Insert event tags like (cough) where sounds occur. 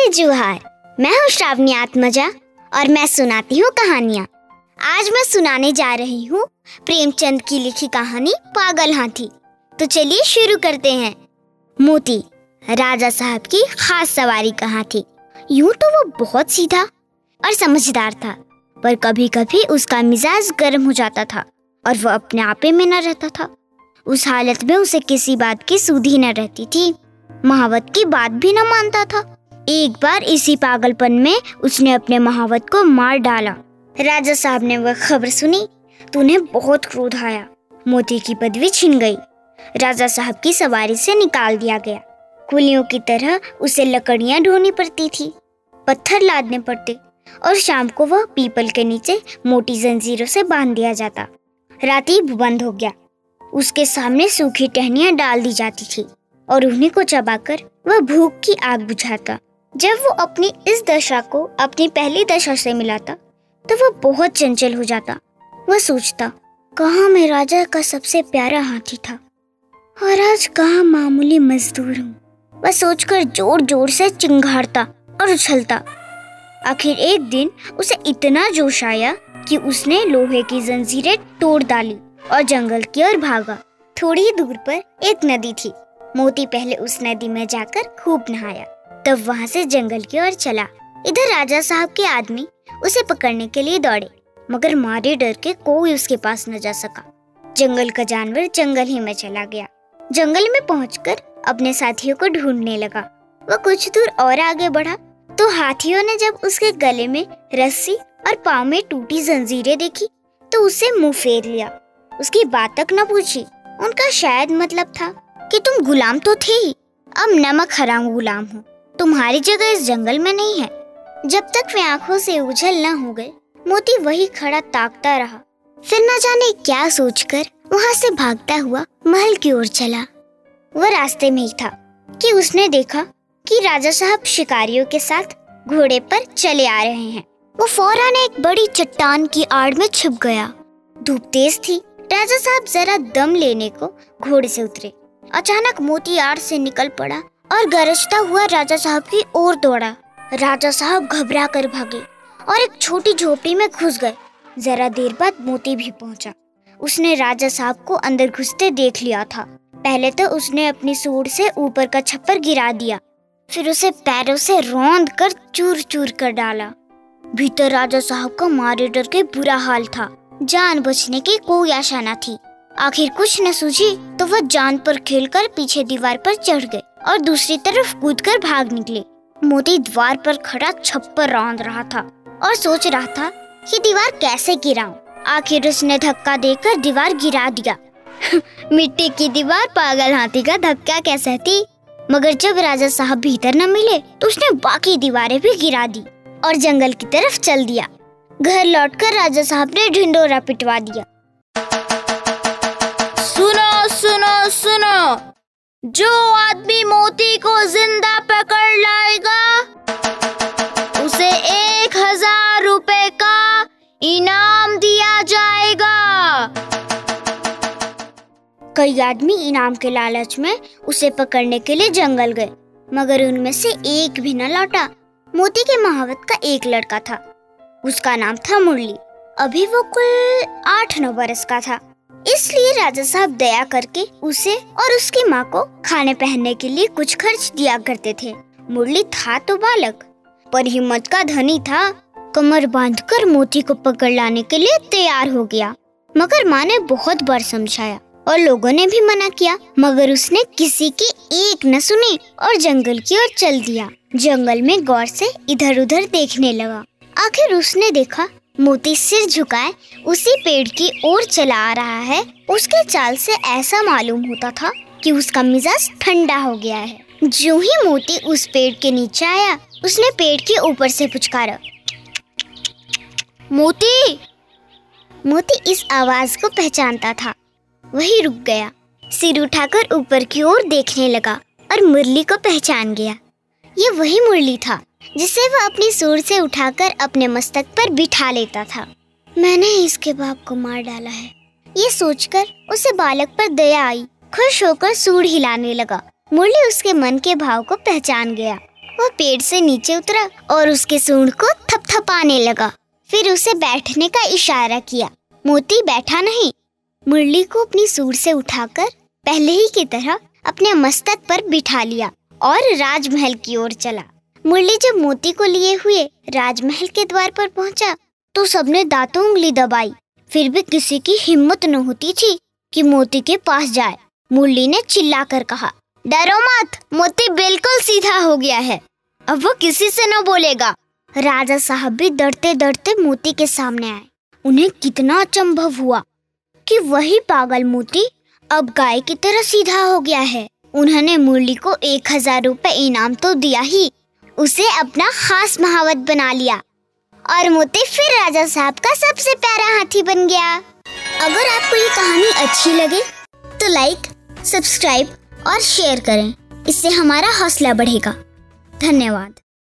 नमस्ते जुहार मैं हूँ श्रावणी आत्मजा और मैं सुनाती हूँ कहानियाँ। आज मैं सुनाने जा रही हूँ प्रेमचंद की लिखी कहानी पागल हाथी। तो चलिए शुरू करते हैं। मोती, राजा साहब की खास सवारी कहाँ थी यूँ तो वो बहुत सीधा और समझदार था, पर कभी कभी उसका मिजाज गर्म हो जाता था और वो अपने आपे में न रहता था। उस हालत में उसे किसी बात की सुधी न रहती थी। महावत की बात भी न मानता था। एक बार इसी पागलपन में उसने अपने महावत को मार डाला। राजा साहब ने वह खबर सुनी तो उन्हें बहुत क्रोध आया। मोती की पदवी छिन गई। राजा साहब की सवारी से निकाल दिया गया। कुलियों की तरह उसे लकड़ियाँ ढोनी पड़ती थी, पत्थर लादने पड़ते और शाम को वह पीपल के नीचे मोटी जंजीरों से बाँध दिया जाता। राती बंद हो गया। उसके सामने सूखी टहनियाँ डाल दी जाती थी और उन्हीं को चबाकर वह भूख की आग बुझाता। जब वो अपनी इस दशा को अपनी पहली दशा से मिलाता तो वह बहुत चंचल हो जाता। वह सोचता, कहा मैं राजा का सबसे प्यारा हाथी था और आज कहा मामूली मजदूर हूँ? वह सोचकर ज़ोर ज़ोर से चिंगारता और उछलता। आखिर एक दिन उसे इतना जोश आया कि उसने लोहे की जंजीरें तोड़ डाली और जंगल की ओर भागा। थोड़ी दूर पर एक नदी थी। मोती पहले उस नदी में जाकर खूब नहाया। तब वहाँ से जंगल की ओर चला। इधर राजा साहब के आदमी उसे पकड़ने के लिए दौड़े, मगर मारे डर के कोई उसके पास न जा सका। जंगल का जानवर जंगल ही में चला गया। जंगल में पहुंचकर अपने साथियों को ढूँढने लगा। वह कुछ दूर और आगे बढ़ा तो हाथियों ने जब उसके गले में रस्सी और पाँव में टूटी जंजीरें देखी तो उसे मुँह फेर लिया। उसकी बात तक न पूछी। उनका शायद मतलब था कि तुम गुलाम तो थे ही। अब नमक हराम गुलाम हो। तुम्हारी जगह इस जंगल में नहीं है। जब तक वे आँखों से उछल न हो गए, मोती वही खड़ा ताकता रहा। फिर न जाने क्या सोचकर वहाँ से भागता हुआ महल की ओर चला। वह रास्ते में ही था कि उसने देखा कि राजा साहब शिकारियों के साथ घोड़े पर चले आ रहे हैं। वो फ़ौरन एक बड़ी चट्टान की आड़ में छुप गया। धूप तेज थी। राजा साहब जरा दम लेने को घोड़े से उतरे। अचानक मोती आड़ से निकल पड़ा और गरजता हुआ राजा साहब की ओर दौड़ा। राजा साहब घबरा कर भागे और एक छोटी झोपड़ी में घुस गए। जरा देर बाद मोती भी पहुँचा। उसने राजा साहब को अंदर घुसते देख लिया था। पहले तो उसने अपनी सूर से ऊपर का छप्पर गिरा दिया। फिर उसे पैरों से रौंद कर चूर चूर कर डाला। भीतर राजा साहब का मारे डर के बुरा हाल था। जान बचने की कोई आशा न थी। आखिर कुछ न सूझी तो वह जान पर खेलकर पीछे दीवार पर चढ़ गए और दूसरी तरफ़ कूदकर भाग निकले। मोती द्वार पर खड़ा छप्पर रौंद रहा था और सोच रहा था कि दीवार कैसे गिराऊं। आखिर उसने धक्का देकर दीवार गिरा दिया। (laughs) मिट्टी की दीवार पागल हाथी का धक्का कैसे थी मगर जब राजा साहब भीतर न मिले तो उसने बाकी दीवारें भी गिरा दी और जंगल की तरफ़ चल दिया। घर लौटकर राजा साहब ने ढिंडोरा पिटवा दिया। सुनो सुनो। जो आदमी मोती को ज़िंदा पकड़ लाएगा, उसे एक हज़ार रुपए का इनाम दिया जाएगा। कई आदमी इनाम के लालच में उसे पकड़ने के लिए जंगल गए, मगर उनमें से एक भी न लौटा। मोती के महावत का एक लड़का था, उसका नाम था मुरली। अभी वो कुल आठ नौ बरस का था। इसलिए राजा साहब दया करके उसे और उसकी माँ को खाने पहनने के लिए कुछ खर्च दिया करते थे। मुरली था तो बालक, पर हिम्मत का धनी था। कमर बांधकर मोती को पकड़ लाने के लिए तैयार हो गया। मगर माँ ने बहुत बार समझाया और लोगों ने भी मना किया, मगर उसने किसी की एक न सुनी और जंगल की ओर चल दिया। जंगल में गौर से इधर उधर देखने लगा। आखिर उसने देखा मोती सिर झुकाए, उसी पेड़ की ओर चला आ रहा है। उसके चाल से ऐसा मालूम होता था कि उसका मिजाज ठंडा हो गया है। जो ही मोती उस पेड़ के नीचे आया, उसने पेड़ के ऊपर से पुचकारा। मोती! मोती इस आवाज़ को पहचानता था। वही रुक गया, सिर उठाकर ऊपर की ओर देखने लगा और मुरली को पहचान गया। ये वही मुरली था। जिसे वह अपनी सूर से उठाकर अपने मस्तक पर बिठा लेता था। मैंने इसके बाप को मार डाला है। ये सोचकर उसे बालक पर दया आई, खुश होकर सूर हिलाने लगा। मुरली उसके मन के भाव को पहचान गया। वह पेड़ से नीचे उतरा और उसके सूंड को थपथपाने लगा। फिर उसे बैठने का इशारा किया। मोती, बैठा नहीं। मुरली को अपनी सूर से उठाकर पहले ही की तरह अपने मस्तक पर बिठा लिया और राजमहल की ओर चला। मुरली जब मोती को लिए हुए राजमहल के द्वार पर पहुँचा तो सबने दांतों उंगली दबाई। फिर भी किसी की हिम्मत न होती थी कि मोती के पास जाए। मुरली ने चिल्लाकर कहा, डरो मत, मोती बिल्कुल सीधा हो गया है। अब वो किसी से न बोलेगा। राजा साहब भी डरते डरते मोती के सामने आए। उन्हें कितना अचंभव हुआ कि वही पागल मोती अब गाय की तरह सीधा हो गया है। उन्होंने मुरली को एक हज़ार रूपए इनाम तो दिया ही उसे अपना खास महावत बना लिया। और मोती फिर राजा साहब का सबसे प्यारा हाथी बन गया। अगर आपको ये कहानी अच्छी लगे तो लाइक सब्सक्राइब और शेयर करें। इससे हमारा हौसला बढ़ेगा। धन्यवाद।